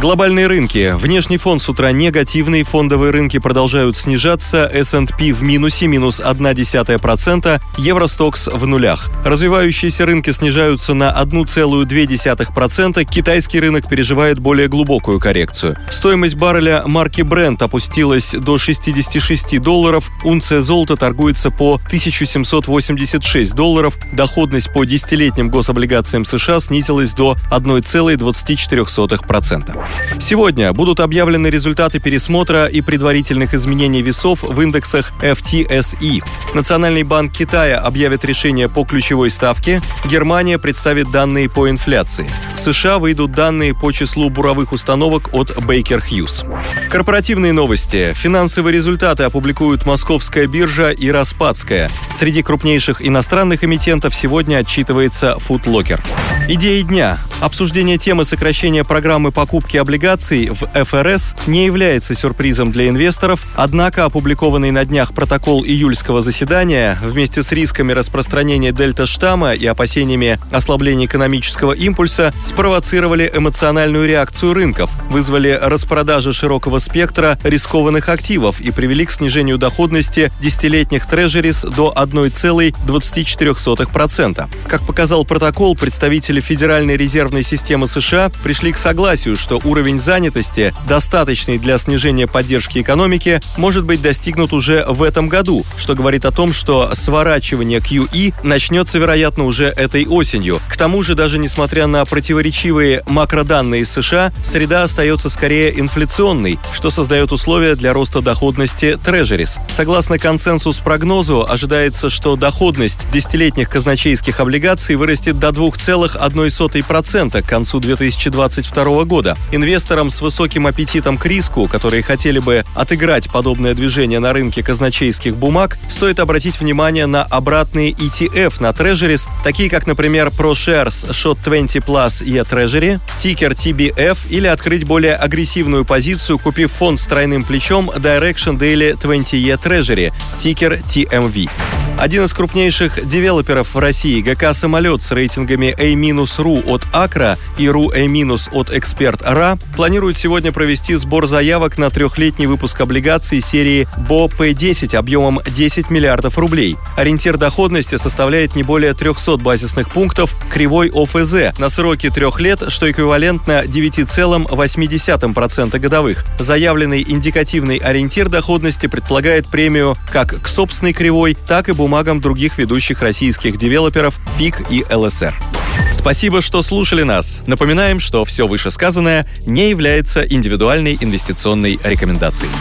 Глобальные рынки. Внешний фон с утра негативный, фондовые рынки продолжают снижаться, S&P в минусе, минус 0,1%, Евростокс в нулях. Развивающиеся рынки снижаются на 1,2%, китайский рынок переживает более глубокую коррекцию. Стоимость барреля марки Brent опустилась до 66 долларов, унция золота торгуется по 1786 долларов, доходность по десятилетним гособлигациям США снизилась до 1,24%. Сегодня будут объявлены результаты пересмотра и предварительных изменений весов в индексах FTSE. Национальный банк Китая объявит решение по ключевой ставке, Германия представит данные по инфляции. В США выйдут данные по числу буровых установок от Baker Hughes. Корпоративные новости. Финансовые результаты опубликуют Московская биржа и Распадская. Среди крупнейших иностранных эмитентов сегодня отчитывается Footlocker. Идеи дня. Обсуждение темы сокращения программы покупки облигаций в ФРС не является сюрпризом для инвесторов, однако опубликованный на днях протокол июльского заседания вместе с рисками распространения дельта-штамма и опасениями ослабления экономического импульса спровоцировали эмоциональную реакцию рынков, вызвали распродажи широкого спектра рискованных активов и привели к снижению доходности десятилетних трежерис до 1,24%. Как показал протокол, представители Федеральной резервной нервной системы США пришли к согласию, что уровень занятости, достаточный для снижения поддержки экономики, может быть достигнут уже в этом году, что говорит о том, что сворачивание QE начнется, вероятно, уже этой осенью. К тому же, даже несмотря на противоречивые макроданные из США, среда остается скорее инфляционной, что создает условия для роста доходности трежерис. Согласно консенсус-прогнозу, ожидается, что доходность десятилетних казначейских облигаций вырастет до 2,1% 2% к концу 2022 года. Инвесторам с высоким аппетитом к риску, которые хотели бы отыграть подобное движение на рынке казначейских бумаг, стоит обратить внимание на обратные ETF на Treasuries, такие как, например, ProShares Shot 20 Plus E Treasury, тикер TBF или открыть более агрессивную позицию, купив фонд с тройным плечом Direxion Daily 20 Year Treasury, тикер TMV. Один из крупнейших девелоперов в России, ГК «Самолет» с рейтингами A-RU от Акра и РУ A- от Эксперт РА, планирует сегодня провести сбор заявок на трехлетний выпуск облигаций серии БО-П-10 объемом 10 миллиардов рублей. Ориентир доходности составляет не более 300 базисных пунктов кривой ОФЗ на сроки трех лет, что эквивалентно 9,8% годовых. Заявленный индикативный ориентир доходности предполагает премию как к собственной кривой, так и бумагам бумагам других ведущих российских девелоперов ПИК и ЛСР. Спасибо, что слушали нас. Напоминаем, что все вышесказанное не является индивидуальной инвестиционной рекомендацией.